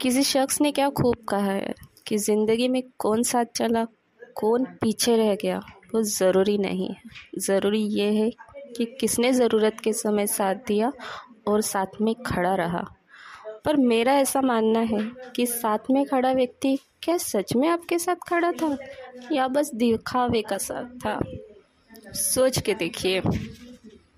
किसी शख्स ने क्या खूब कहा है? कि ज़िंदगी में कौन साथ चला, कौन पीछे रह गया, वो ज़रूरी नहीं है। ज़रूरी ये है कि किसने ज़रूरत के समय साथ दिया और साथ में खड़ा रहा। पर मेरा ऐसा मानना है कि साथ में खड़ा व्यक्ति क्या सच में आपके साथ खड़ा था? या बस दिखावे का साथ था? सोच के देखिए।